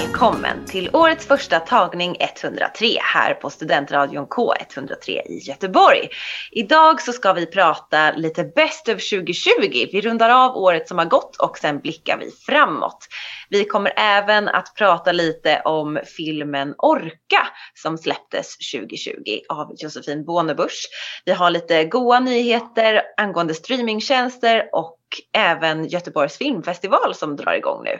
Välkommen till årets första tagning 103 här på Studentradion K103 i Göteborg. Idag så ska vi prata lite Best of 2020. Vi rundar av året som har gått och sen blickar vi framåt. Vi kommer även att prata lite om filmen Orka som släpptes 2020 av Josefin Bornebusch. Vi har lite goa nyheter angående streamingtjänster och även Göteborgs filmfestival som drar igång nu.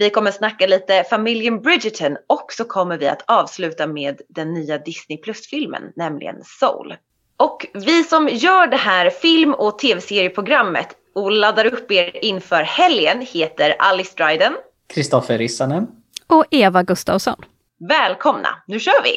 Vi kommer snacka lite familjen Bridgerton och så kommer vi att avsluta med den nya Disney Plus-filmen, nämligen Soul. Och vi som gör det här film och tv-serieprogrammet och laddar upp er inför helgen heter Alice Dryden. Kristoffer Rissanen. Och Eva Gustavsson. Välkomna, nu kör vi!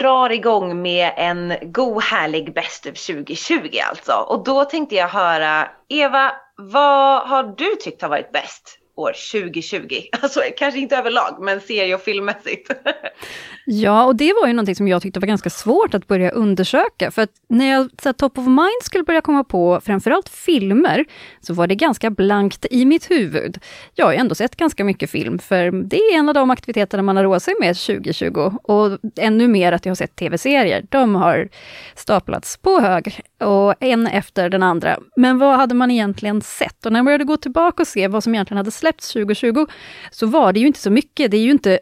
Drar igång med en god härlig Best of 2020 alltså. Och då tänkte jag höra, Eva, vad har du tyckt har varit bäst år 2020? Alltså kanske inte överlag, men serie och filmmässigt. Ja, och det var ju någonting som jag tyckte var ganska svårt att börja undersöka, för att när jag så här, top of mind skulle börja komma på framförallt filmer, så var det ganska blankt i mitt huvud. Jag har ju ändå sett ganska mycket film, för det är en av de aktiviteterna man har råd sig med 2020, och ännu mer att jag har sett tv-serier. De har staplats på hög, och en efter den andra. Men vad hade man egentligen sett? Och när jag började gå tillbaka och se vad som egentligen hade släppts 2020, så var det ju inte så mycket. Det är ju inte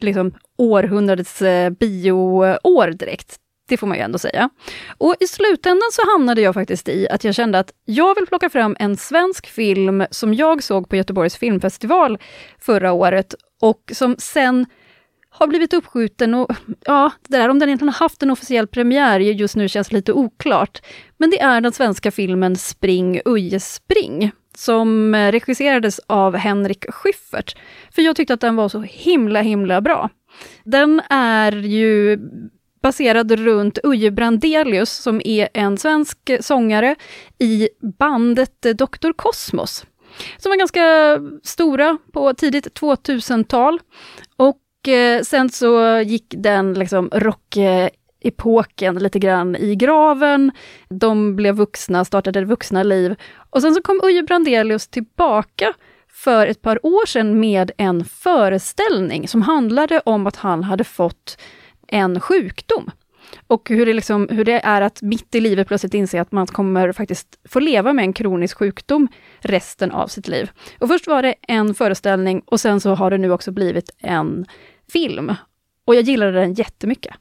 liksom århundradets eh, bioår direkt. Det får man ju ändå säga. Och i slutändan så hamnade jag faktiskt i att jag kände att jag vill plocka fram en svensk film som jag såg på Göteborgs filmfestival förra året och som sen har blivit uppskjuten och ja, det där om den egentligen har haft en officiell premiär just nu känns lite oklart. Men det är den svenska filmen Spring Uje Spring som eh, regisserades av Henrik Schyffert. För jag tyckte att den var så himla, himla bra. Den är ju baserad runt Uje Brandelius som är en svensk sångare i bandet Dr. Kosmos. Som var ganska stora på tidigt 2000-tal. Och eh, sen så gick den liksom rock eh, epoken lite grann i graven. De blev vuxna, startade vuxna liv. Och sen så kom Uje Brandelius tillbaka för ett par år sedan med en föreställning som handlade om att han hade fått en sjukdom. Och hur det, liksom, hur det är att mitt i livet plötsligt inse att man kommer faktiskt få leva med en kronisk sjukdom resten av sitt liv. Och först var det en föreställning och sen så har det nu också blivit en film. Och jag gillade den jättemycket.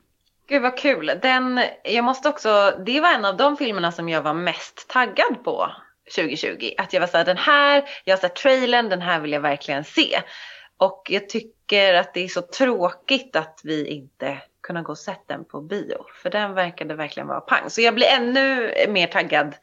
Gud vad kul. Den, jag måste också, det var en av de filmerna som jag var mest taggad på 2020. Att jag var såhär, den här, jag har sett trailern, den här vill jag verkligen se. Och jag tycker att det är så tråkigt att vi inte kunde gå och sett den på bio. För den verkade verkligen vara pang. Så jag blir ännu mer taggad,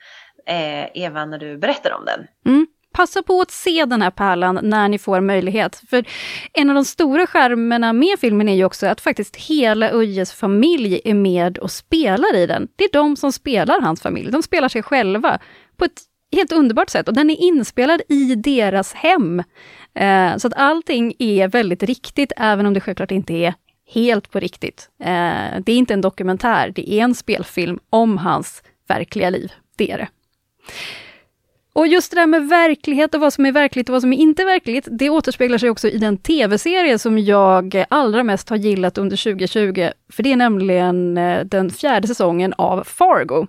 eh, Eva, när du berättar om den. Mm. Passa på att se den här pärlan när ni får möjlighet. För en av de stora skärmarna med filmen är ju också att faktiskt hela Ujes familj är med och spelar i den. Det är de som spelar hans familj. De spelar sig själva på ett helt underbart sätt och den är inspelad i deras hem. Eh, så att allting är väldigt riktigt, även om det självklart inte är helt på riktigt. Eh, det är inte en dokumentär, det är en spelfilm om hans verkliga liv. Det är det. Och just det där med verklighet och vad som är verkligt och vad som är inte verkligt, det återspeglar sig också i den tv-serie som jag allra mest har gillat under 2020. För det är nämligen eh, den fjärde säsongen av Fargo.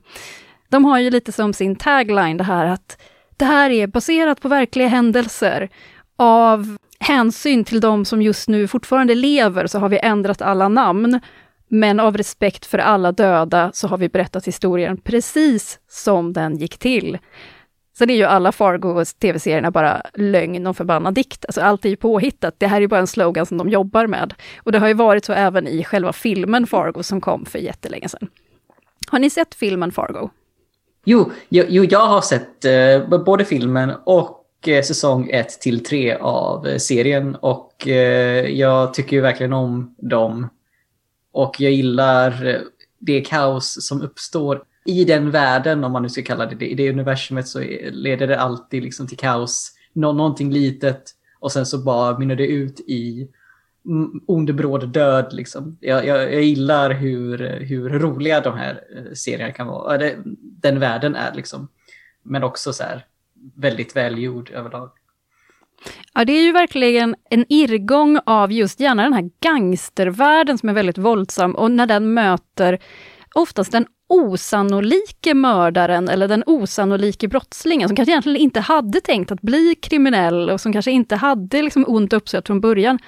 De har ju lite som sin tagline det här att det här är baserat på verkliga händelser. Av hänsyn till de som just nu fortfarande lever så har vi ändrat alla namn. Men av respekt för alla döda så har vi berättat historien precis som den gick till. Sen är ju alla Fargo tv-serierna bara lögn och förbannad dikt. Alltså allt är ju påhittat. Det här är bara en slogan som de jobbar med. Och det har ju varit så även i själva filmen Fargo som kom för jättelänge sedan. Har ni sett filmen Fargo? Jo, jo, jo jag har sett eh, både filmen och eh, säsong 1 till 3 av eh, serien och eh, jag tycker ju verkligen om dem. Och jag gillar eh, det kaos som uppstår i den världen, om man nu ska kalla det det. I det universumet så leder det alltid liksom till kaos. Nå någonting litet och sen så bara mynnar det ut i ond bråd död. Liksom. Jag, jag, jag, gillar hur, hur roliga de här eh, serierna kan vara. Den världen är liksom. Men också så här väldigt välgjord överlag. Ja, det är ju verkligen en irrgång av just gärna den här gangstervärlden som är väldigt våldsam och när den möter oftast den osannolike mördaren eller den osannolike brottslingen som kanske egentligen inte hade tänkt att bli kriminell och som kanske inte hade liksom ont uppsåt från början.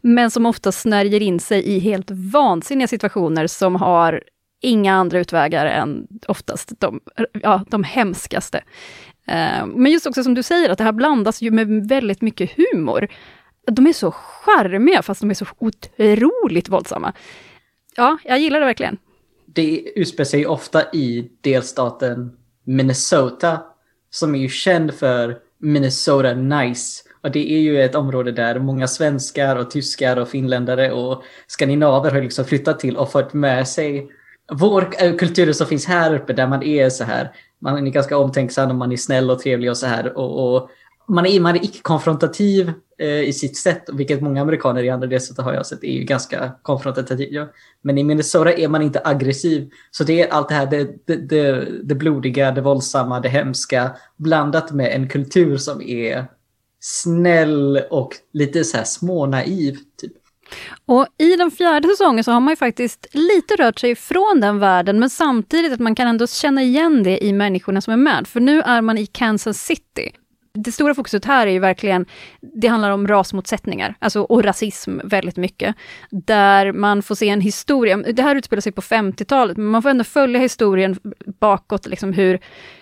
Men som ofta snärjer in sig i helt vansinniga situationer som har inga andra utvägar än oftast de, ja, de hemskaste. Eh, men just också som du säger, att det här blandas ju med väldigt mycket humor. De är så charmiga fast de är så otroligt våldsamma. Ja, jag gillar det verkligen det utspelar sig ofta i delstaten Minnesota som är ju känd för Minnesota Nice. Och det är ju ett område där många svenskar och tyskar och finländare och skandinaver har liksom flyttat till och fått med sig vår eh, kultur som finns här uppe där man är så här. Man är ganska omtänksam och man är snäll och trevlig och så här. Och, och man är, man är icke-konfrontativ Eh, i sitt sätt, vilket många amerikaner i andra delstater har jag sett är ju ganska konfrontativa. Men i Minnesota är man inte aggressiv. Så det är allt det här, det, det, det, det blodiga, det våldsamma, det hemska, blandat med en kultur som är snäll och lite så här smånaiv. Typ. Och i den fjärde säsongen så har man ju faktiskt lite rört sig ifrån den världen, men samtidigt att man kan ändå känna igen det i människorna som är med. För nu är man i Kansas City det stora fokuset här är ju verkligen, det handlar om rasmotsättningar, alltså och rasism väldigt mycket. Där man får se en historia, det här utspelar sig på 50-talet, men man får ändå följa historien bakåt, liksom hur,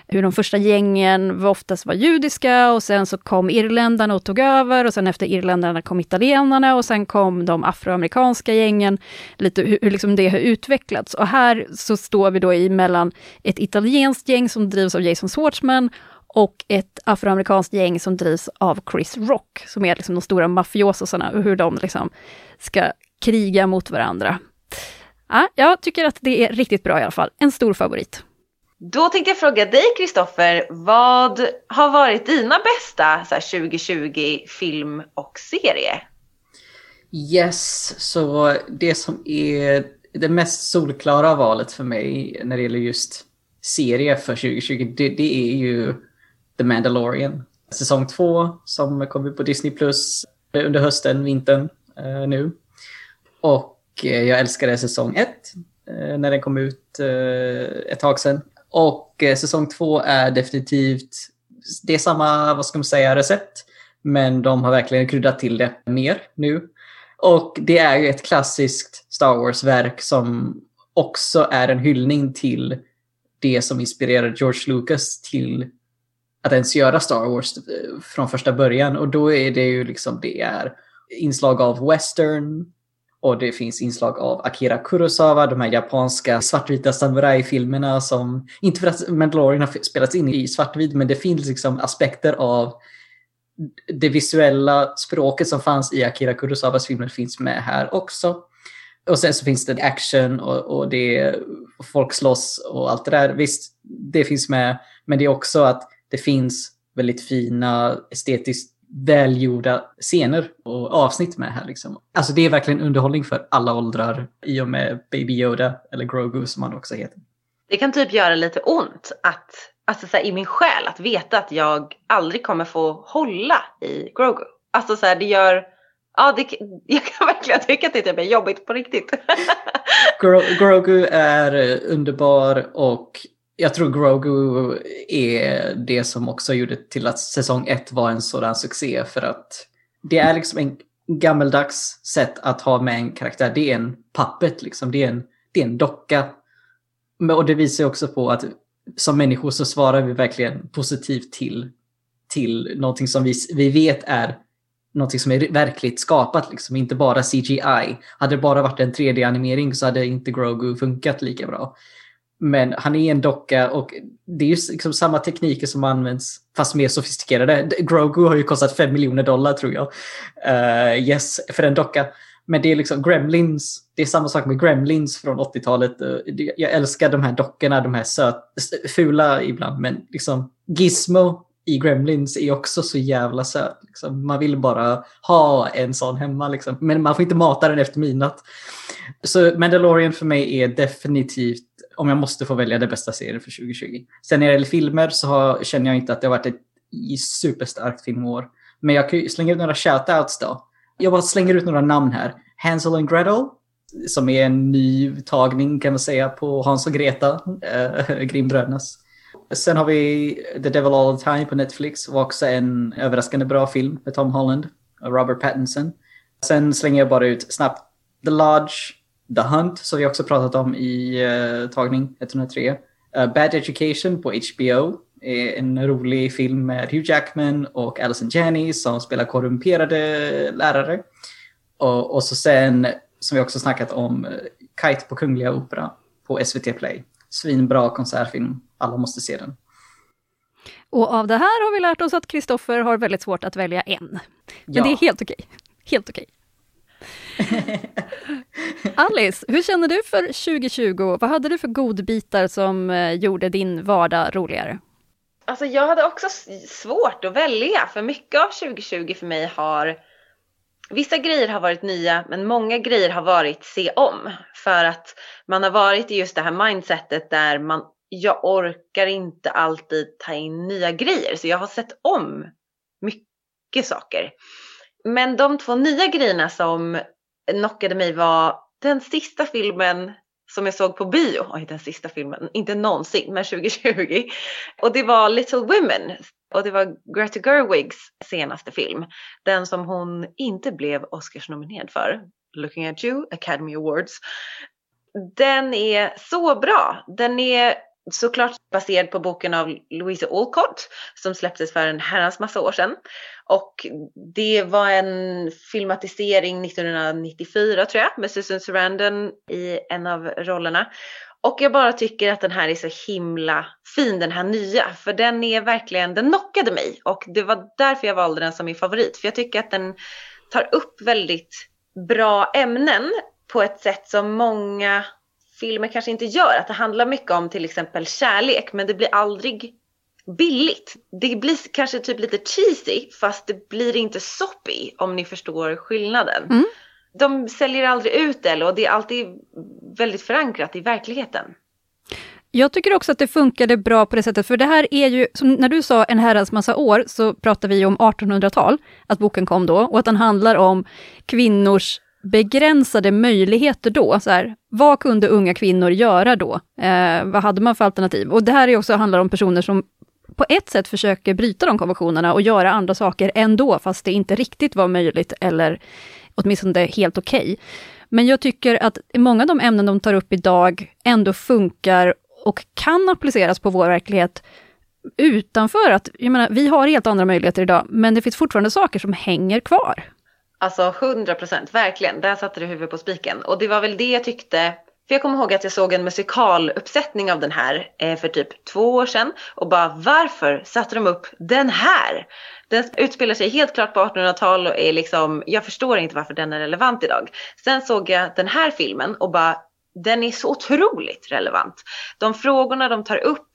hur de första gängen var oftast var judiska och sen så kom irländarna och tog över och sen efter irländarna kom italienarna och sen kom de afroamerikanska gängen, lite hur, hur liksom det har utvecklats. Och här så står vi då i mellan ett italienskt gäng som drivs av Jason Schwartzman och ett afroamerikanskt gäng som drivs av Chris Rock, som är liksom de stora mafiososarna och hur de liksom ska kriga mot varandra. Ja, jag tycker att det är riktigt bra i alla fall. En stor favorit. Då tänkte jag fråga dig Kristoffer, vad har varit dina bästa så här, 2020 film och serie? Yes, så det som är det mest solklara valet för mig när det gäller just serie för 2020, det, det är ju The Mandalorian. Säsong två som kommer på Disney Plus eh, under hösten, vintern eh, nu. Och eh, jag älskade säsong ett eh, när den kom ut eh, ett tag sedan. Och eh, säsong två är definitivt, det är samma, vad ska man säga, recept. Men de har verkligen kryddat till det mer nu. Och det är ju ett klassiskt Star Wars-verk som också är en hyllning till det som inspirerade George Lucas till att ens göra Star Wars eh, från första början. Och då är det ju liksom, det är inslag av western och det finns inslag av Akira Kurosawa, de här japanska svartvita samurajfilmerna som, inte för att Mandalorian har spelats in i svartvit, men det finns liksom aspekter av det visuella språket som fanns i Akira Kurosawas filmer finns med här också. Och sen så finns det action och, och det folk slåss och allt det där. Visst, det finns med, men det är också att det finns väldigt fina, estetiskt välgjorda scener och avsnitt med här. Liksom. Alltså det är verkligen underhållning för alla åldrar i och med Baby Yoda, eller Grogu som han också heter. Det kan typ göra lite ont att, alltså så här, i min själ att veta att jag aldrig kommer få hålla i Grogu. Alltså så här, det gör, ja det, jag kan verkligen tycka att det typ är jobbigt på riktigt. Grogu är underbar och jag tror Grogu är det som också gjorde till att säsong ett var en sådan succé för att det är liksom en gammeldags sätt att ha med en karaktär. Det är en pappet liksom. Det är en, det är en docka. Och det visar också på att som människor så svarar vi verkligen positivt till, till någonting som vi, vi vet är någonting som är verkligt skapat, liksom. inte bara CGI. Hade det bara varit en 3D-animering så hade inte Grogu funkat lika bra. Men han är en docka och det är ju liksom samma tekniker som används fast mer sofistikerade. Grogu har ju kostat 5 miljoner dollar tror jag. Uh, yes, för en docka. Men det är liksom Gremlins, det är samma sak med Gremlins från 80-talet. Eh, jag älskar de här dockorna, de här söt, fula ibland, men liksom Gizmo i Gremlins är också så jävla söt. Liksom. Man vill bara ha en sån hemma, liksom. men man får inte mata den efter midnatt. Så Mandalorian för mig är definitivt, om jag måste få välja, det bästa serien för 2020. Sen när det gäller filmer så har, känner jag inte att det har varit ett superstarkt filmår. Men jag kan ju slänga ut några shoutouts då. Jag bara slänger ut några namn här. Hansel and Gretel, som är en ny tagning kan man säga på Hans och Greta, eh, äh, Grimbrödernas. Sen har vi The Devil All The Time på Netflix, var också en överraskande bra film med Tom Holland och Robert Pattinson. Sen slänger jag bara ut snabbt The Lodge, The Hunt, som vi också pratat om i uh, tagning 103. Uh, eh, Bad Education på HBO är en rolig film med Hugh Jackman och Allison Janney som spelar korrumperade lärare. Och, och så sen, som vi också snackat om, Kite på Kungliga Opera på SVT Play. Svinbra konsertfilm, alla måste se den. Och av det här har vi lärt oss att Kristoffer har väldigt svårt att välja en. Men ja. det är helt okej. Helt okej. Alice, hur känner du för 2020? Vad hade du för godbitar som eh, gjorde din vardag roligare? Alltså jag hade också svårt att välja för mycket av 2020 för mig har Vissa grejer har varit nya men många grejer har varit se om. För att man har varit i just det här mindsetet där man, jag orkar inte alltid ta in nya grejer. Så jag har sett om mycket saker. Men de två nya grejerna som knockade mig var den sista filmen som jag såg på bio, oj den sista filmen, inte någonsin, men 2020. Och det var Little Women och det var Greta Gerwigs senaste film. Den som hon inte blev Oscarsnominerad för. Looking at you, Academy Awards. Den är så bra. Den är såklart baserad på boken av Louisa Alcott som släpptes för en herrans massa år sedan. Och det var en filmatisering 1994 tror jag med Susan Sarandon i en av rollerna. Och jag bara tycker att den här är så himla fin den här nya för den är verkligen, den knockade mig och det var därför jag valde den som min favorit för jag tycker att den tar upp väldigt bra ämnen på ett sätt som många filmer kanske inte gör. Att det handlar mycket om till exempel kärlek men det blir aldrig billigt. Det blir kanske typ lite cheesy fast det blir inte soppy om ni förstår skillnaden. Mm. De säljer aldrig ut det och det är alltid väldigt förankrat i verkligheten. Jag tycker också att det funkade bra på det sättet, för det här är ju, som när du sa en herrans massa år, så pratar vi om 1800-tal, att boken kom då, och att den handlar om kvinnors begränsade möjligheter då. Så här, vad kunde unga kvinnor göra då? Eh, vad hade man för alternativ? Och det här är också handlar om personer som på ett sätt försöker bryta de konventionerna och göra andra saker ändå, fast det inte riktigt var möjligt eller åtminstone helt okej. Okay. Men jag tycker att många av de ämnen de tar upp idag ändå funkar och kan appliceras på vår verklighet utanför att, jag menar, vi har helt andra möjligheter idag, men det finns fortfarande saker som hänger kvar. Alltså 100 procent, verkligen. Där satte du huvudet på spiken. Och det var väl det jag tyckte för jag kommer ihåg att jag såg en musikaluppsättning av den här eh, för typ två år sedan och bara varför satte de upp den här? Den utspelar sig helt klart på 1800-tal och är liksom, jag förstår inte varför den är relevant idag. Sen såg jag den här filmen och bara, den är så otroligt relevant. De frågorna de tar upp,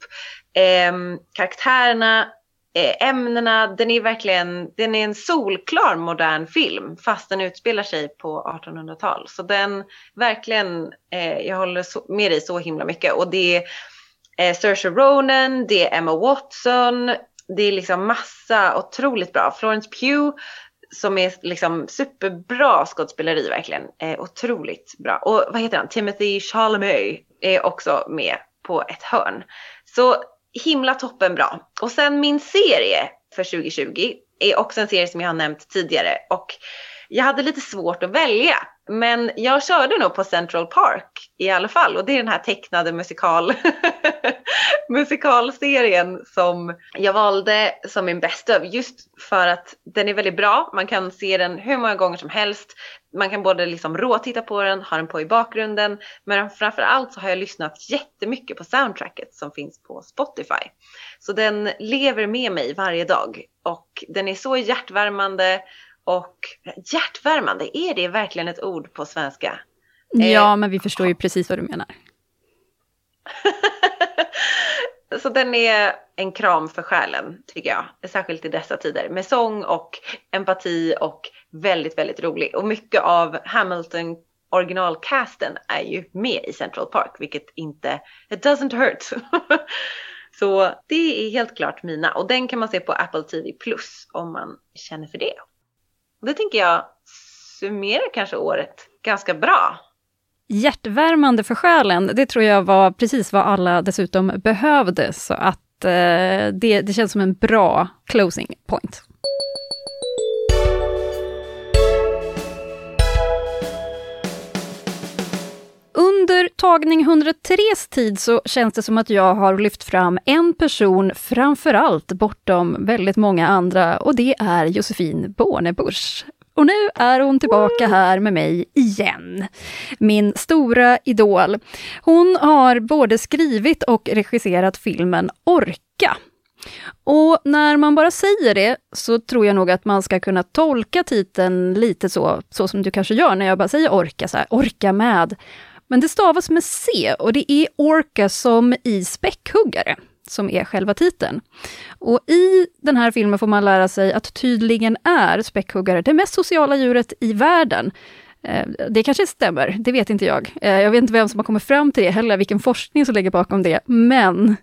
eh, karaktärerna, Eh, ämnena, den är verkligen, den är en solklar modern film fast den utspelar sig på 1800-tal. Så den verkligen, eh, jag håller så, med dig så himla mycket och det är eh, Saoirse Ronan, det är Emma Watson, det är liksom massa otroligt bra. Florence Pugh som är liksom superbra skådespeleri verkligen. Eh, otroligt bra. Och vad heter han? Timothy Chalamet är också med på ett hörn. Så himla toppenbra! Och sen min serie för 2020 är också en serie som jag har nämnt tidigare och jag hade lite svårt att välja. Men jag körde nog på Central Park i alla fall och det är den här tecknade musikal musikalserien som jag valde som min bästa just för att den är väldigt bra. Man kan se den hur många gånger som helst man kan både liksom råtitta på den, ha den på i bakgrunden, men framför allt så har jag lyssnat jättemycket på soundtracket som finns på Spotify. Så den lever med mig varje dag och den är så hjärtvärmande och hjärtvärmande, är det verkligen ett ord på svenska? Ja, men vi förstår ju precis vad du menar. Så den är en kram för själen, tycker jag. Särskilt i dessa tider. Med sång och empati och väldigt, väldigt rolig. Och mycket av Hamilton originalcasten är ju med i Central Park, vilket inte, it doesn't hurt. Så det är helt klart mina. Och den kan man se på Apple TV Plus om man känner för det. Och det tänker jag summerar kanske året ganska bra hjärtvärmande för själen, det tror jag var precis vad alla dessutom behövde, så att eh, det, det känns som en bra closing point. Under tagning 103s tid så känns det som att jag har lyft fram en person framför allt bortom väldigt många andra och det är Josefin Bornebusch. Och nu är hon tillbaka här med mig igen. Min stora idol. Hon har både skrivit och regisserat filmen Orka. Och när man bara säger det så tror jag nog att man ska kunna tolka titeln lite så, så som du kanske gör när jag bara säger orka, så här, orka med. Men det stavas med C och det är orka som i späckhuggare som är själva titeln. Och i den här filmen får man lära sig att tydligen är späckhuggare det mest sociala djuret i världen. Eh, det kanske stämmer, det vet inte jag. Eh, jag vet inte vem som har kommit fram till det heller, vilken forskning som ligger bakom det, men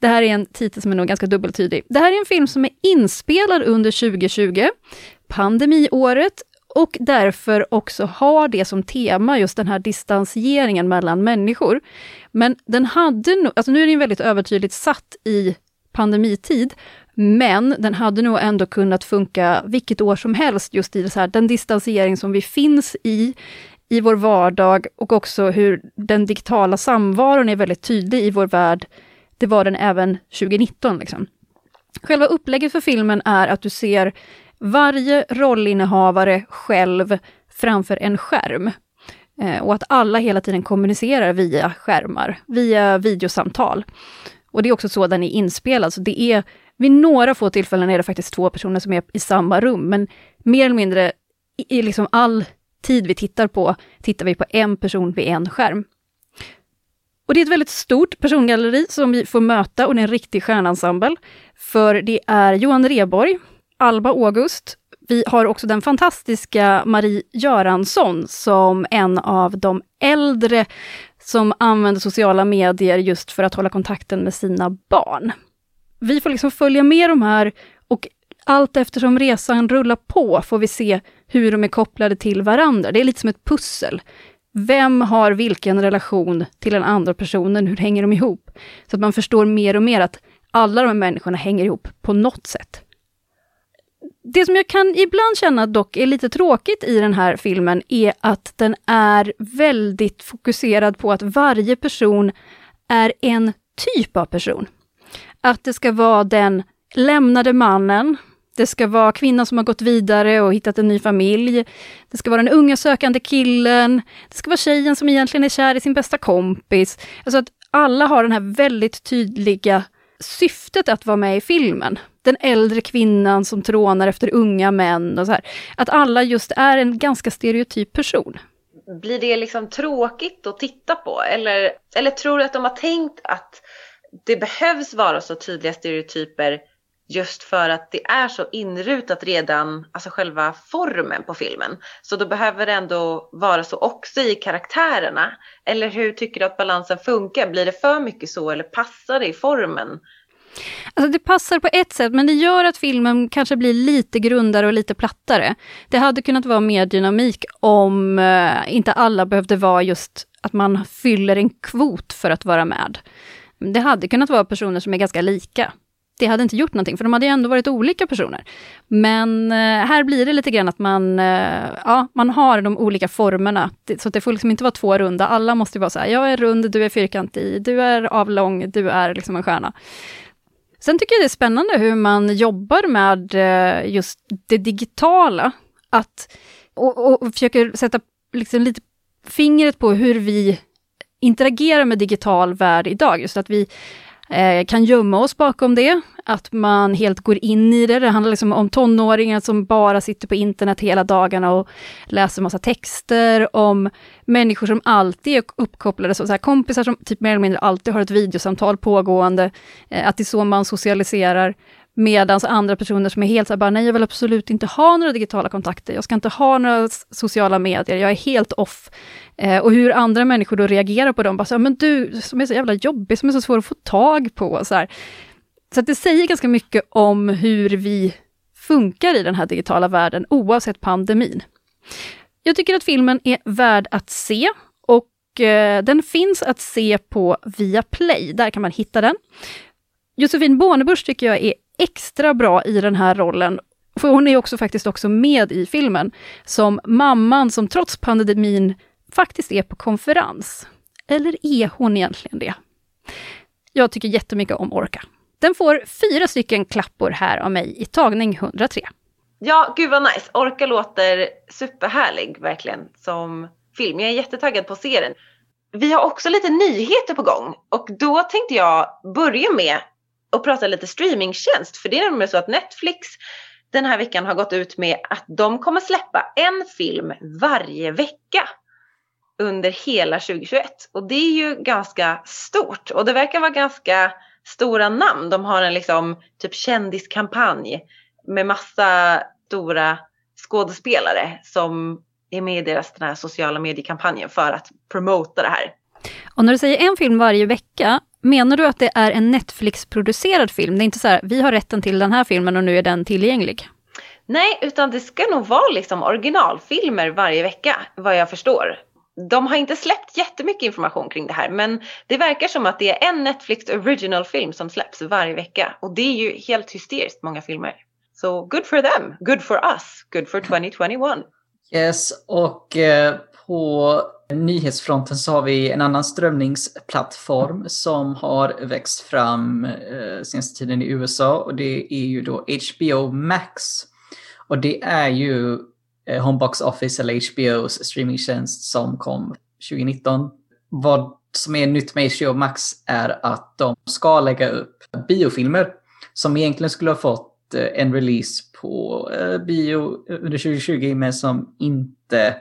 det här är en titel som är nog ganska dubbeltydig. Det här är en film som är inspelad under 2020, pandemiåret, och därför också har det som tema, just den här distansieringen mellan människor. Men den hade nog, alltså nu är den väldigt övertydligt satt i pandemitid, men den hade nog ändå kunnat funka vilket år som helst, just i så här, den distansering som vi finns i, i vår vardag och också hur den digitala samvaron är väldigt tydlig i vår värld. Det var den även 2019. Liksom. Själva upplägget för filmen är att du ser varje rollinnehavare själv framför en skärm. Eh, och att alla hela tiden kommunicerar via skärmar, via videosamtal. Och det är också så den är inspelad, så det är vid några få tillfällen är det faktiskt två personer som är i samma rum, men mer eller mindre i, i liksom all tid vi tittar på, tittar vi på en person vid en skärm. Och det är ett väldigt stort persongalleri som vi får möta och det är en riktig stjärnensemble. För det är Johan Reborg, Alba August. Vi har också den fantastiska Marie Göransson som en av de äldre som använder sociala medier just för att hålla kontakten med sina barn. Vi får liksom följa med de här och allt eftersom resan rullar på får vi se hur de är kopplade till varandra. Det är lite som ett pussel. Vem har vilken relation till den andra personen? Hur hänger de ihop? Så att man förstår mer och mer att alla de här människorna hänger ihop på något sätt det som jag kan ibland känna dock är lite tråkigt i den här filmen är att den är väldigt fokuserad på att varje person är en typ av person. Att det ska vara den lämnade mannen, det ska vara kvinnan som har gått vidare och hittat en ny familj. Det ska vara den unga sökande killen. Det ska vara tjejen som egentligen är kär i sin bästa kompis. Alltså att alla har den här väldigt tydliga syftet att vara med i filmen. Den äldre kvinnan som trånar efter unga män och så här. Att alla just är en ganska stereotyp person. Blir det liksom tråkigt att titta på? Eller, eller tror du att de har tänkt att det behövs vara så tydliga stereotyper just för att det är så inrutat redan, alltså själva formen på filmen. Så då behöver det ändå vara så också i karaktärerna. Eller hur tycker du att balansen funkar? Blir det för mycket så eller passar det i formen? Alltså det passar på ett sätt, men det gör att filmen kanske blir lite grundare och lite plattare. Det hade kunnat vara mer dynamik om eh, inte alla behövde vara just att man fyller en kvot för att vara med. Det hade kunnat vara personer som är ganska lika det hade inte gjort någonting, för de hade ju ändå varit olika personer. Men eh, här blir det lite grann att man, eh, ja, man har de olika formerna, så det får liksom inte vara två runda. Alla måste vara så här, jag är rund, du är fyrkantig, du är avlång, du är liksom en stjärna. Sen tycker jag det är spännande hur man jobbar med eh, just det digitala. Att och, och försöker sätta liksom lite fingret på hur vi interagerar med digital värld idag. Just att vi Eh, kan gömma oss bakom det, att man helt går in i det. Det handlar liksom om tonåringar som bara sitter på internet hela dagarna och läser massa texter, om människor som alltid är uppkopplade, så, så här, kompisar som typ mer eller mindre alltid har ett videosamtal pågående, eh, att det är så man socialiserar. Medan andra personer som är helt såhär, bara, nej jag vill absolut inte ha några digitala kontakter, jag ska inte ha några sociala medier, jag är helt off. Eh, och hur andra människor då reagerar på dem, bara så men du som är så jävla jobbig, som är så svår att få tag på. Så, här. så att det säger ganska mycket om hur vi funkar i den här digitala världen, oavsett pandemin. Jag tycker att filmen är värd att se och eh, den finns att se på Viaplay, där kan man hitta den. Josefin Bornebusch tycker jag är extra bra i den här rollen. För hon är också faktiskt också med i filmen, som mamman som trots pandemin faktiskt är på konferens. Eller är hon egentligen det? Jag tycker jättemycket om Orca. Den får fyra stycken klappor här av mig i tagning 103. Ja, gud vad nice. Orca låter superhärlig verkligen som film. Jag är jättetaggad på att se den. Vi har också lite nyheter på gång och då tänkte jag börja med och prata lite streamingtjänst. För det är nämligen så att Netflix den här veckan har gått ut med att de kommer släppa en film varje vecka under hela 2021. Och det är ju ganska stort och det verkar vara ganska stora namn. De har en liksom typ kändiskampanj med massa stora skådespelare som är med i deras den här sociala mediekampanjen för att promota det här. Och när du säger en film varje vecka, Menar du att det är en Netflix-producerad film? Det är inte så här, vi har rätten till den här filmen och nu är den tillgänglig? Nej, utan det ska nog vara liksom originalfilmer varje vecka, vad jag förstår. De har inte släppt jättemycket information kring det här, men det verkar som att det är en Netflix original-film som släpps varje vecka. Och det är ju helt hysteriskt många filmer. Så so good for them, good for us, good for 2021. Yes, och eh, på nyhetsfronten så har vi en annan strömningsplattform som har växt fram eh, senaste tiden i USA och det är ju då HBO Max. Och det är ju eh, Homebox Office eller HBOs streamingtjänst som kom 2019. Vad som är nytt med HBO Max är att de ska lägga upp biofilmer som egentligen skulle ha fått eh, en release på eh, bio under 2020 men som inte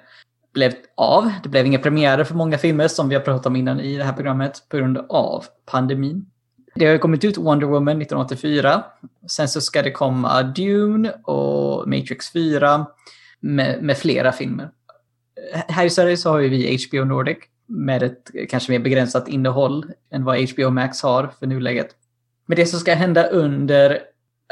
blev av. Det blev inga premiärer för många filmer som vi har pratat om innan i det här programmet på grund av pandemin. Det har kommit ut Wonder Woman 1984. Sen så ska det komma Dune och Matrix 4 med, med flera filmer. Här i Sverige så har vi HBO Nordic med ett kanske mer begränsat innehåll än vad HBO Max har för nuläget. Men det som ska hända under,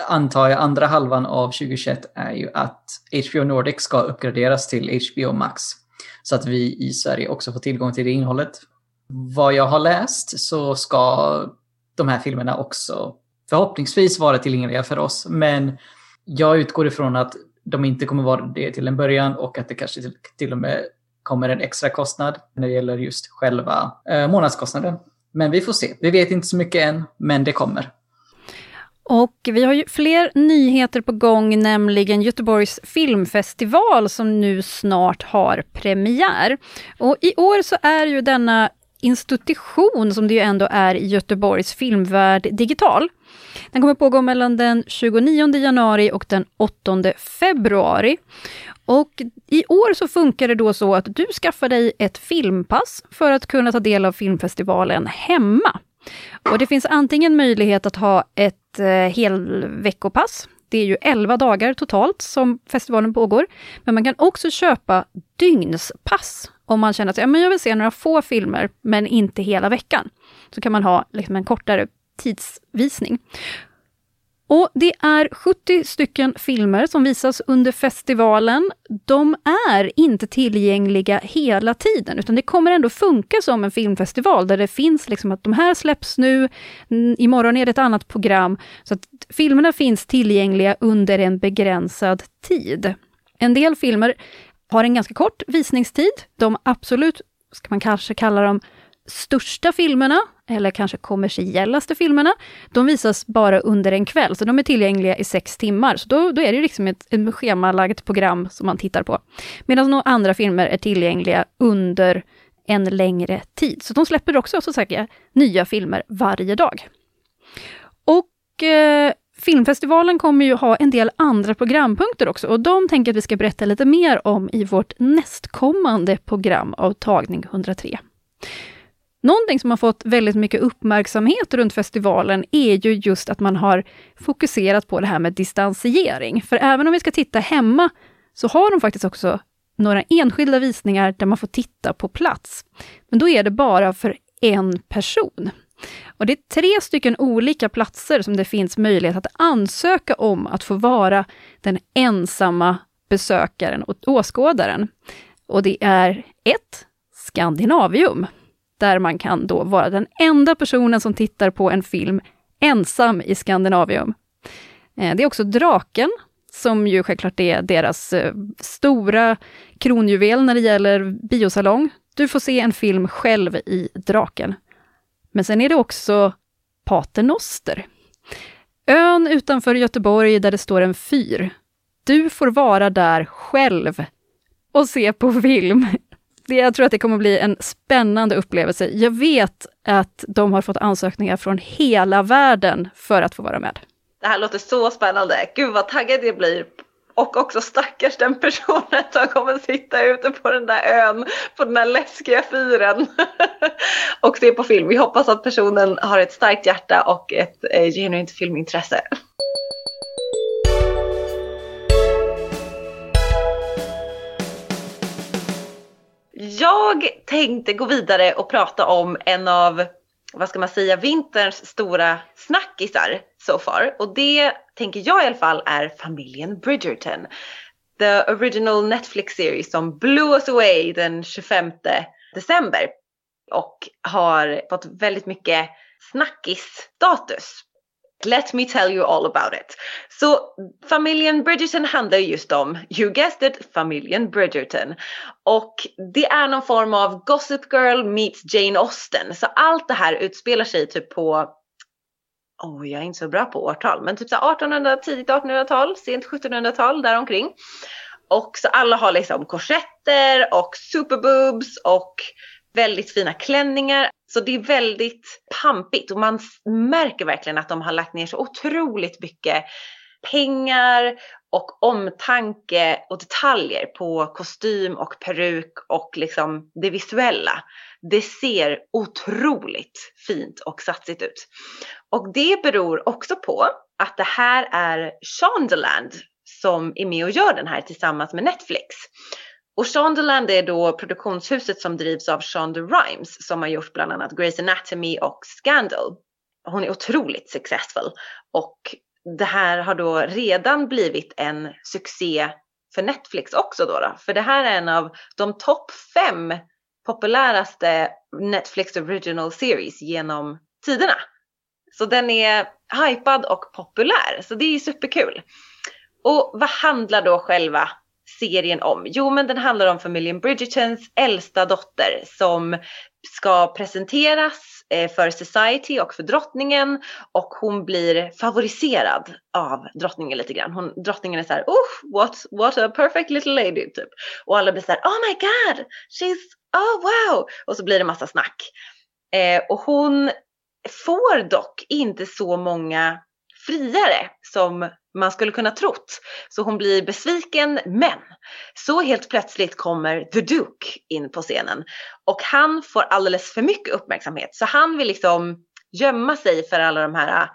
antar jag, andra halvan av 2021 är ju att HBO Nordic ska uppgraderas till HBO Max. Så att vi i Sverige också får tillgång till det innehållet. Vad jag har läst så ska de här filmerna också förhoppningsvis vara tillgängliga för oss. Men jag utgår ifrån att de inte kommer vara det till en början och att det kanske till, till och med kommer en extra kostnad när det gäller just själva eh, månadskostnaden. Men vi får se. Vi vet inte så mycket än, men det kommer. Och vi har ju fler nyheter på gång, nämligen Göteborgs filmfestival som nu snart har premiär. Och i år så är ju denna institution, som det ju ändå är i Göteborgs filmvärld, digital. Den kommer pågå mellan den 29 januari och den 8 februari. Och i år så funkar det då så att du skaffar dig ett filmpass för att kunna ta del av filmfestivalen hemma. Och det finns antingen möjlighet att ha ett eh, helveckopass. Det är ju 11 dagar totalt som festivalen pågår. Men man kan också köpa dygnspass om man känner att ja, men jag vill se några få filmer, men inte hela veckan. Så kan man ha liksom en kortare tidsvisning. Och det är 70 stycken filmer som visas under festivalen. De är inte tillgängliga hela tiden, utan det kommer ändå funka som en filmfestival, där det finns liksom att de här släpps nu, imorgon är det ett annat program. Så att filmerna finns tillgängliga under en begränsad tid. En del filmer har en ganska kort visningstid. De absolut, ska man kanske kalla dem, största filmerna eller kanske kommersiellaste filmerna, de visas bara under en kväll, så de är tillgängliga i sex timmar. Så då, då är det liksom ett, ett schemalagt program som man tittar på. Medan några andra filmer är tillgängliga under en längre tid. Så de släpper också så sagt, nya filmer varje dag. Och eh, Filmfestivalen kommer ju ha en del andra programpunkter också och de tänker att vi ska berätta lite mer om i vårt nästkommande program av Tagning 103. Någonting som har fått väldigt mycket uppmärksamhet runt festivalen är ju just att man har fokuserat på det här med distansiering. För även om vi ska titta hemma så har de faktiskt också några enskilda visningar där man får titta på plats. Men då är det bara för en person. Och det är tre stycken olika platser som det finns möjlighet att ansöka om att få vara den ensamma besökaren och åskådaren. Och det är ett Skandinavium, där man kan då vara den enda personen som tittar på en film ensam i Skandinavium. Eh, det är också Draken, som ju självklart är deras eh, stora kronjuvel när det gäller biosalong. Du får se en film själv i Draken. Men sen är det också Paternoster. Ön utanför Göteborg där det står en fyr. Du får vara där själv och se på film. Jag tror att det kommer bli en spännande upplevelse. Jag vet att de har fått ansökningar från hela världen för att få vara med. Det här låter så spännande. Gud vad taggad jag blir och också stackars den personen som kommer sitta ute på den där ön, på den där läskiga fyren och se på film. Vi hoppas att personen har ett starkt hjärta och ett eh, genuint filmintresse. Jag tänkte gå vidare och prata om en av vad ska man säga, vinterns stora snackisar so far. Och det tänker jag i alla fall är familjen Bridgerton. The original Netflix series som blew us away den 25 december. Och har fått väldigt mycket snackis-status. Let me tell you all about it. Så familjen Bridgerton handlar just om, you guessed it, familjen Bridgerton. Och det är någon form av Gossip Girl meets Jane Austen. Så allt det här utspelar sig typ på oh, jag är inte så bra på årtal, men typ så 1800, tidigt 1800-tal, sent 1700-tal däromkring. Och så alla har liksom korsetter och superboobs och väldigt fina klänningar. Så det är väldigt pampigt och man märker verkligen att de har lagt ner så otroligt mycket pengar och omtanke och detaljer på kostym och peruk och liksom det visuella. Det ser otroligt fint och satsigt ut. Och det beror också på att det här är Shondaland som är med och gör den här tillsammans med Netflix. Och Shondaland är då produktionshuset som drivs av Shonda Rhimes som har gjort bland annat Grey's Anatomy och Scandal. Hon är otroligt successful och det här har då redan blivit en succé för Netflix också då, då. För det här är en av de topp fem populäraste Netflix original series genom tiderna. Så den är hypad och populär, så det är superkul. Och vad handlar då själva serien om? Jo, men den handlar om familjen Bridgertons äldsta dotter som ska presenteras eh, för Society och för drottningen och hon blir favoriserad av drottningen lite grann. Hon, drottningen är så här, oh, what, what a perfect little lady typ. Och alla blir så här, oh my god, she's, oh wow. Och så blir det massa snack. Eh, och hon får dock inte så många friare som man skulle kunna trott. Så hon blir besviken, men så helt plötsligt kommer The Duke in på scenen och han får alldeles för mycket uppmärksamhet så han vill liksom gömma sig för alla de här äh,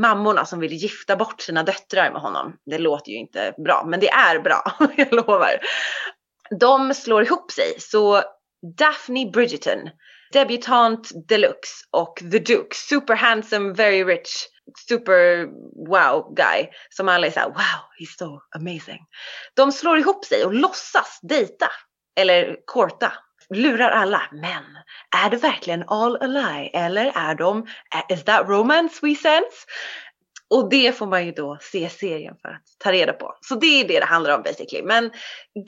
mammorna som vill gifta bort sina döttrar med honom. Det låter ju inte bra, men det är bra, jag lovar. De slår ihop sig, så Daphne Bridgerton, debutant deluxe och The Duke, super handsome, very rich super wow guy som alla är såhär wow, he's so amazing. De slår ihop sig och låtsas dejta eller korta lurar alla. Men är det verkligen all a lie eller är de, is that romance we sense? Och det får man ju då se serien för att ta reda på. Så det är det det handlar om basically. Men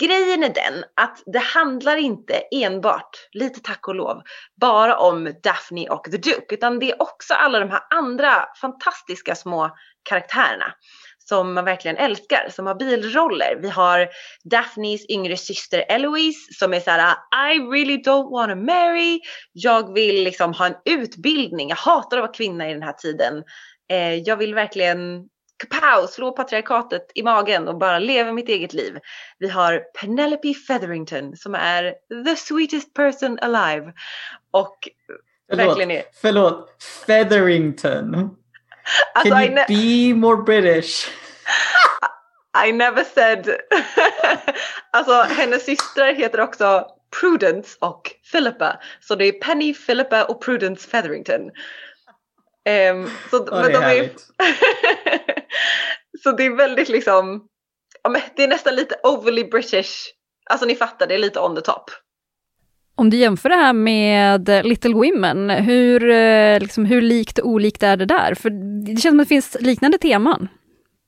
grejen är den att det handlar inte enbart, lite tack och lov, bara om Daphne och The Duke. Utan det är också alla de här andra fantastiska små karaktärerna som man verkligen älskar, som har bilroller. Vi har Daphnes yngre syster Eloise som är så här: I really don't wanna marry. Jag vill liksom ha en utbildning. Jag hatar att vara kvinna i den här tiden. Eh, jag vill verkligen kapow, slå patriarkatet i magen och bara leva mitt eget liv. Vi har Penelope Featherington som är the sweetest person alive. Och förlåt, verkligen är... Förlåt, Featherington. Alltså, Can you be more British? I never said... alltså hennes systrar heter också Prudence och Philippa. Så det är Penny, Philippa och Prudence Featherington. Um, så, oh, men det är, de är så det är väldigt liksom, det är nästan lite overly British. Alltså ni fattar, det är lite on the top. Om du jämför det här med Little Women, hur, eh, liksom, hur likt och olikt är det där? För det känns som att det finns liknande teman.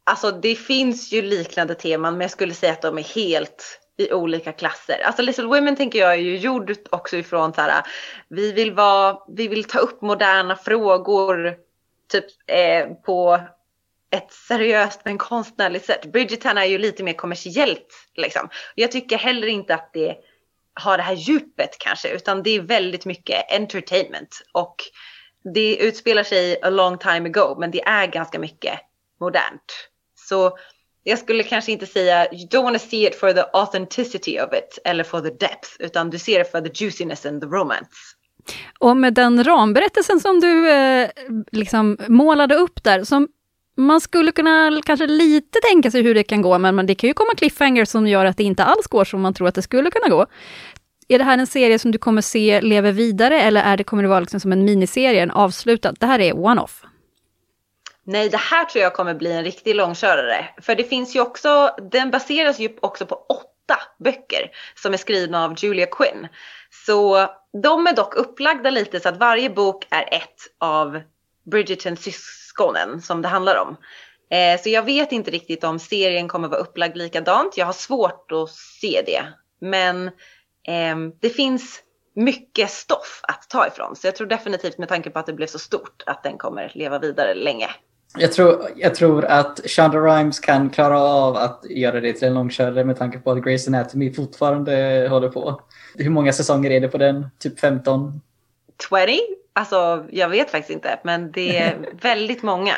Alltså det finns ju liknande teman, men jag skulle säga att de är helt i olika klasser. Alltså Little Women tänker jag är ju gjord också ifrån så här, vi vill vara, vi vill ta upp moderna frågor typ eh, på ett seriöst men konstnärligt sätt. Bridgerton är ju lite mer kommersiellt liksom. Jag tycker heller inte att det har det här djupet kanske, utan det är väldigt mycket entertainment och det utspelar sig a long time ago, men det är ganska mycket modernt. Så jag skulle kanske inte säga you don't want to see it for the authenticity of it eller for the depth, utan du ser det för the juiciness and the romance. Och med den ramberättelsen som du eh, liksom målade upp där, som man skulle kunna kanske lite tänka sig hur det kan gå, men, men det kan ju komma cliffhangers som gör att det inte alls går som man tror att det skulle kunna gå. Är det här en serie som du kommer se lever vidare eller är det, kommer det vara liksom som en miniserie, en avslutad? Det här är one-off. Nej, det här tror jag kommer bli en riktig långkörare. För det finns ju också, den baseras ju också på åtta böcker som är skrivna av Julia Quinn. Så de är dock upplagda lite så att varje bok är ett av Bridgertons syskonen som det handlar om. Eh, så jag vet inte riktigt om serien kommer vara upplagd likadant. Jag har svårt att se det. Men eh, det finns mycket stoff att ta ifrån. Så jag tror definitivt med tanke på att det blev så stort att den kommer leva vidare länge. Jag tror, jag tror att Shonda Rhimes kan klara av att göra det till en långkörare med tanke på att Grey's Anatomy fortfarande håller på. Hur många säsonger är det på den? Typ 15? 20? Alltså, jag vet faktiskt inte, men det är väldigt många.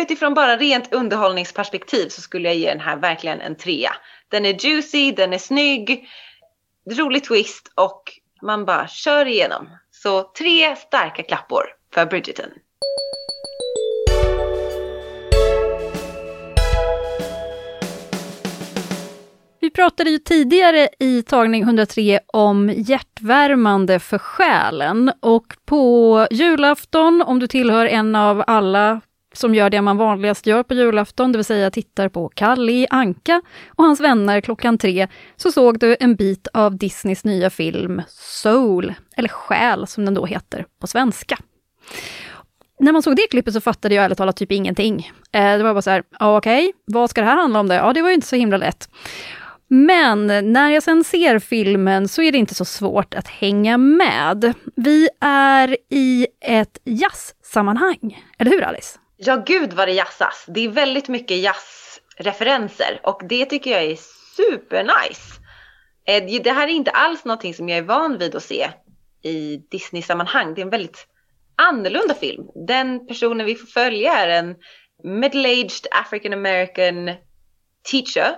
Utifrån bara rent underhållningsperspektiv så skulle jag ge den här verkligen en trea. Den är juicy, den är snygg, rolig twist och man bara kör igenom. Så tre starka klappor för Bridgerton. Vi pratade ju tidigare i tagning 103 om hjärtvärmande för själen och på julafton, om du tillhör en av alla som gör det man vanligast gör på julafton, det vill säga tittar på Kalle Anka och hans vänner klockan tre, så såg du en bit av Disneys nya film Soul, eller Själ som den då heter på svenska. När man såg det klippet så fattade jag ärligt talat typ ingenting. Eh, det var bara så här, okej, okay, vad ska det här handla om? Det? Ja, det var ju inte så himla lätt. Men när jag sen ser filmen så är det inte så svårt att hänga med. Vi är i ett jazzsammanhang, eller hur Alice? Ja, gud vad det jazzas. Det är väldigt mycket jazzreferenser och det tycker jag är supernice. Eh, det här är inte alls någonting som jag är van vid att se i Disney-sammanhang. Det är en väldigt annorlunda film. Den personen vi får följa är en middle-aged African American teacher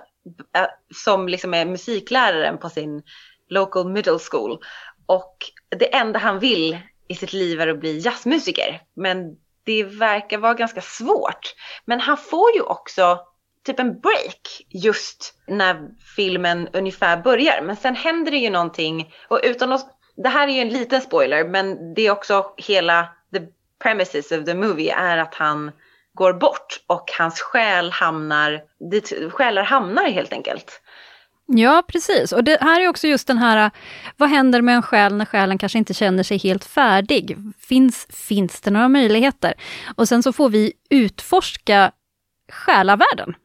Eh, som liksom är musikläraren på sin local middle school. Och det enda han vill i sitt liv är att bli jazzmusiker. Men det verkar vara ganska svårt. Men han får ju också typ en break just när filmen ungefär börjar. Men sen händer det ju någonting och utan att, det här är ju en liten spoiler men det är också hela the premises of the movie är att han går bort och hans själ hamnar, dit själar hamnar helt enkelt. Ja, precis. Och det här är också just den här, vad händer med en själ när själen kanske inte känner sig helt färdig? Finns, finns det några möjligheter? Och sen så får vi utforska själavärlden.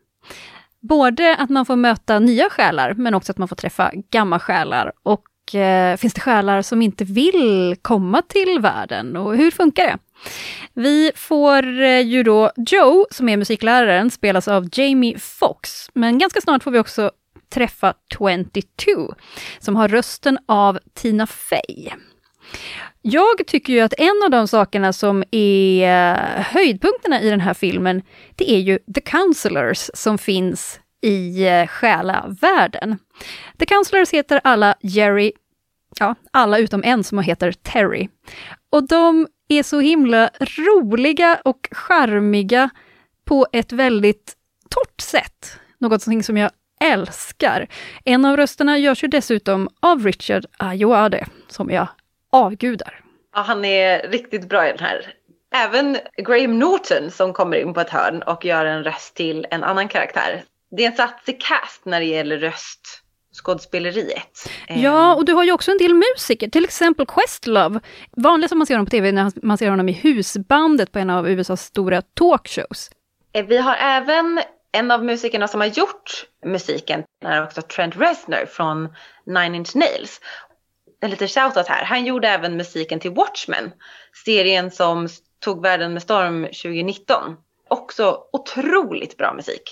Både att man får möta nya själar, men också att man får träffa gamla själar. Och eh, finns det själar som inte vill komma till världen? Och hur funkar det? Vi får eh, ju då Joe, som är musikläraren, spelas av Jamie Foxx. Men ganska snart får vi också träffa 22, som har rösten av Tina Fey. Jag tycker ju att en av de sakerna som är eh, höjdpunkterna i den här filmen, det är ju The Counselors som finns i eh, själavärlden. The Counselors heter alla Jerry, ja, alla utom en som heter Terry. Och de är så himla roliga och charmiga på ett väldigt torrt sätt. Något som jag älskar. En av rösterna görs ju dessutom av Richard Ayoade, som jag avgudar. Ja, han är riktigt bra i den här. Även Graham Norton som kommer in på ett hörn och gör en röst till en annan karaktär. Det är en satsig cast när det gäller röst röstskådespeleriet. Ja, och du har ju också en del musiker, till exempel Questlove. Vanligt som man ser honom på tv när man ser honom i husbandet på en av USAs stora talkshows. Eh, vi har även en av musikerna som har gjort musiken är också Trent Reznor från Nine Inch Nails. En liten shoutout här. Han gjorde även musiken till Watchmen, serien som tog världen med storm 2019. Också otroligt bra musik.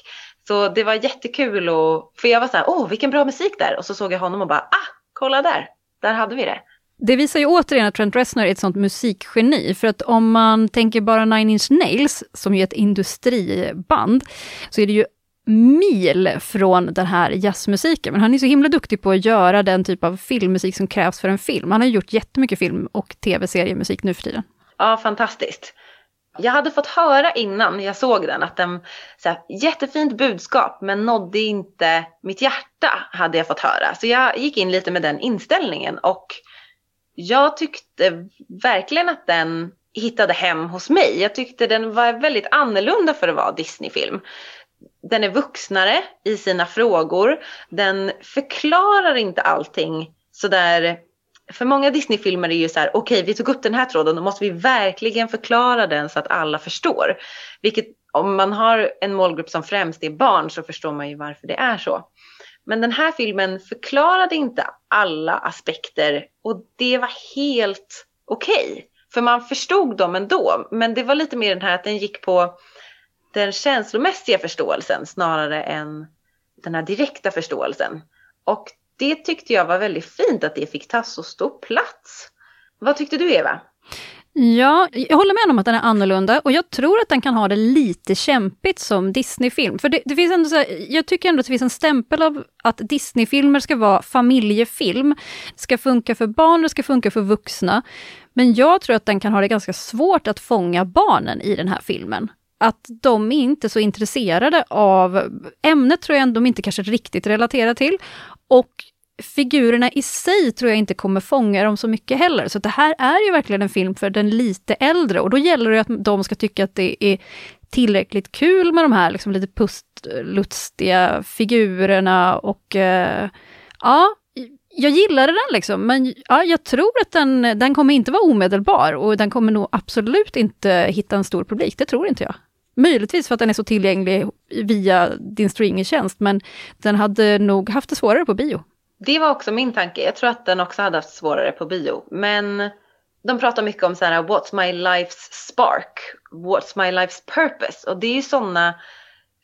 Så det var jättekul och, för jag var så här, åh vilken bra musik där. Och så såg jag honom och bara, ah, kolla där, där hade vi det. Det visar ju återigen att Trent Reznor är ett sånt musikgeni, för att om man tänker bara Nine Inch Nails, som ju är ett industriband, så är det ju mil från den här jazzmusiken. Men han är så himla duktig på att göra den typ av filmmusik som krävs för en film. Han har gjort jättemycket film och tv-seriemusik nu för tiden. Ja, fantastiskt. Jag hade fått höra innan jag såg den att den, så här, jättefint budskap men nådde inte mitt hjärta hade jag fått höra. Så jag gick in lite med den inställningen och jag tyckte verkligen att den hittade hem hos mig. Jag tyckte den var väldigt annorlunda för att vara Disneyfilm. Den är vuxnare i sina frågor. Den förklarar inte allting sådär. För många Disney-filmer är ju så här, okej okay, vi tog upp den här tråden, då måste vi verkligen förklara den så att alla förstår. Vilket om man har en målgrupp som främst är barn så förstår man ju varför det är så. Men den här filmen förklarade inte alla aspekter och det var helt okej. Okay. För man förstod dem ändå. Men det var lite mer den här att den gick på den känslomässiga förståelsen snarare än den här direkta förståelsen. Och det tyckte jag var väldigt fint att det fick ta så stor plats. Vad tyckte du Eva? Ja, jag håller med om att den är annorlunda och jag tror att den kan ha det lite kämpigt som Disneyfilm. För det, det finns ändå så här, jag tycker ändå att det finns en stämpel av att Disneyfilmer ska vara familjefilm. Det ska funka för barn, det ska funka för vuxna. Men jag tror att den kan ha det ganska svårt att fånga barnen i den här filmen. Att de är inte så intresserade av ämnet tror jag de inte kanske riktigt relaterar till. Och figurerna i sig tror jag inte kommer fånga dem så mycket heller. Så det här är ju verkligen en film för den lite äldre och då gäller det att de ska tycka att det är tillräckligt kul med de här liksom lite pustlustiga figurerna och eh, ja, jag gillade den liksom, men ja, jag tror att den, den kommer inte vara omedelbar och den kommer nog absolut inte hitta en stor publik, det tror inte jag. Möjligtvis för att den är så tillgänglig via din streamingtjänst, men den hade nog haft det svårare på bio. Det var också min tanke. Jag tror att den också hade haft svårare på bio. Men de pratar mycket om så här, what's my life's spark? What's my life's purpose? Och det är ju sådana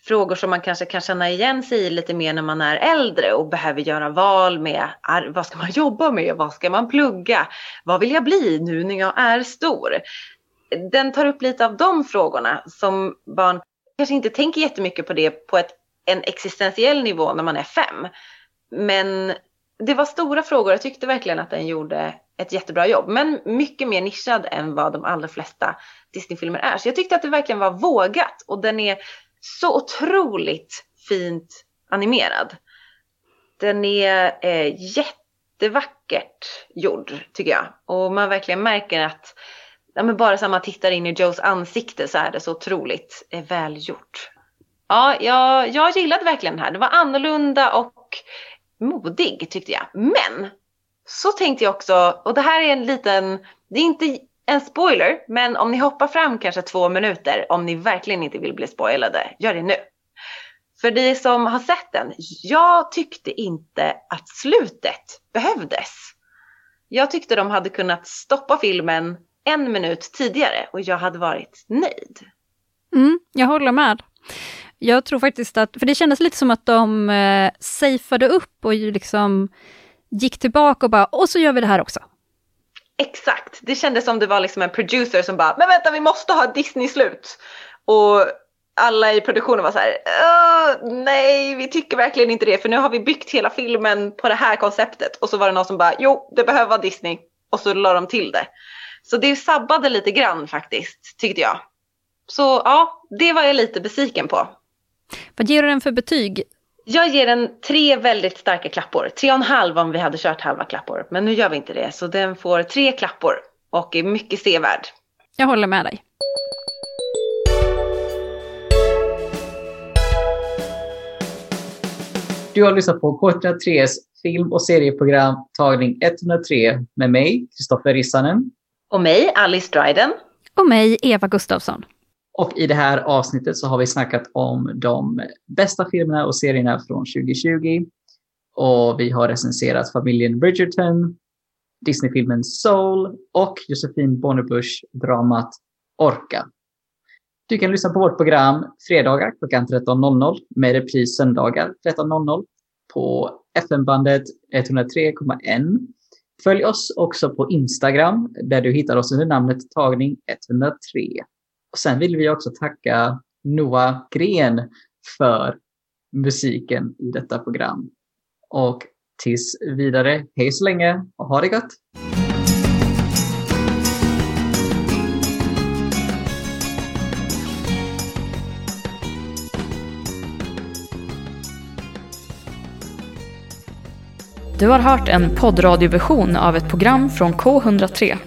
frågor som man kanske kan känna igen sig i lite mer när man är äldre och behöver göra val med vad ska man jobba med? Vad ska man plugga? Vad vill jag bli nu när jag är stor? Den tar upp lite av de frågorna som barn kanske inte tänker jättemycket på det på ett, en existentiell nivå när man är fem. Men det var stora frågor. Jag tyckte verkligen att den gjorde ett jättebra jobb. Men mycket mer nischad än vad de allra flesta Disneyfilmer är. Så jag tyckte att det verkligen var vågat. Och den är så otroligt fint animerad. Den är eh, jättevackert gjord tycker jag. Och man verkligen märker att ja, men bara så man tittar in i Joes ansikte så är det så otroligt eh, välgjort. Ja, jag, jag gillade verkligen den här. Det var annorlunda och modig tyckte jag. Men så tänkte jag också, och det här är en liten, det är inte en spoiler, men om ni hoppar fram kanske två minuter, om ni verkligen inte vill bli spoilade, gör det nu. För de som har sett den, jag tyckte inte att slutet behövdes. Jag tyckte de hade kunnat stoppa filmen en minut tidigare och jag hade varit nöjd. Mm, jag håller med. Jag tror faktiskt att, för det kändes lite som att de eh, safeade upp och liksom gick tillbaka och bara, och så gör vi det här också. Exakt, det kändes som det var liksom en producer som bara, men vänta vi måste ha Disney-slut. Och alla i produktionen var så här, nej vi tycker verkligen inte det för nu har vi byggt hela filmen på det här konceptet. Och så var det någon som bara, jo det behöver vara Disney. Och så la de till det. Så det sabbade lite grann faktiskt, tyckte jag. Så ja, det var jag lite besviken på. Vad ger du den för betyg? Jag ger den tre väldigt starka klappor. Tre och en halv om vi hade kört halva klappor. Men nu gör vi inte det, så den får tre klappor och är mycket sevärd. Jag håller med dig. Du har lyssnat på K103s film och serieprogram tagning 103 med mig, Kristoffer Rissanen. Och mig, Alice Dryden. Och mig, Eva Gustafsson. Och i det här avsnittet så har vi snackat om de bästa filmerna och serierna från 2020. Och vi har recenserat familjen Bridgerton, Disneyfilmen Soul och Josefin Bornebusch dramat Orka. Du kan lyssna på vårt program fredagar klockan 13.00 med repris söndagar 13.00 på FM-bandet 103,1. Följ oss också på Instagram där du hittar oss under namnet tagning 103. Och sen vill vi också tacka Noah Gren för musiken i detta program. Och tills vidare, hej så länge och ha det gott! Du har hört en poddradioversion av ett program från K103.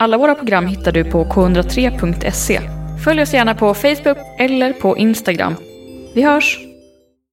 Alla våra program hittar du på k103.se. Följ oss gärna på Facebook eller på Instagram. Vi hörs!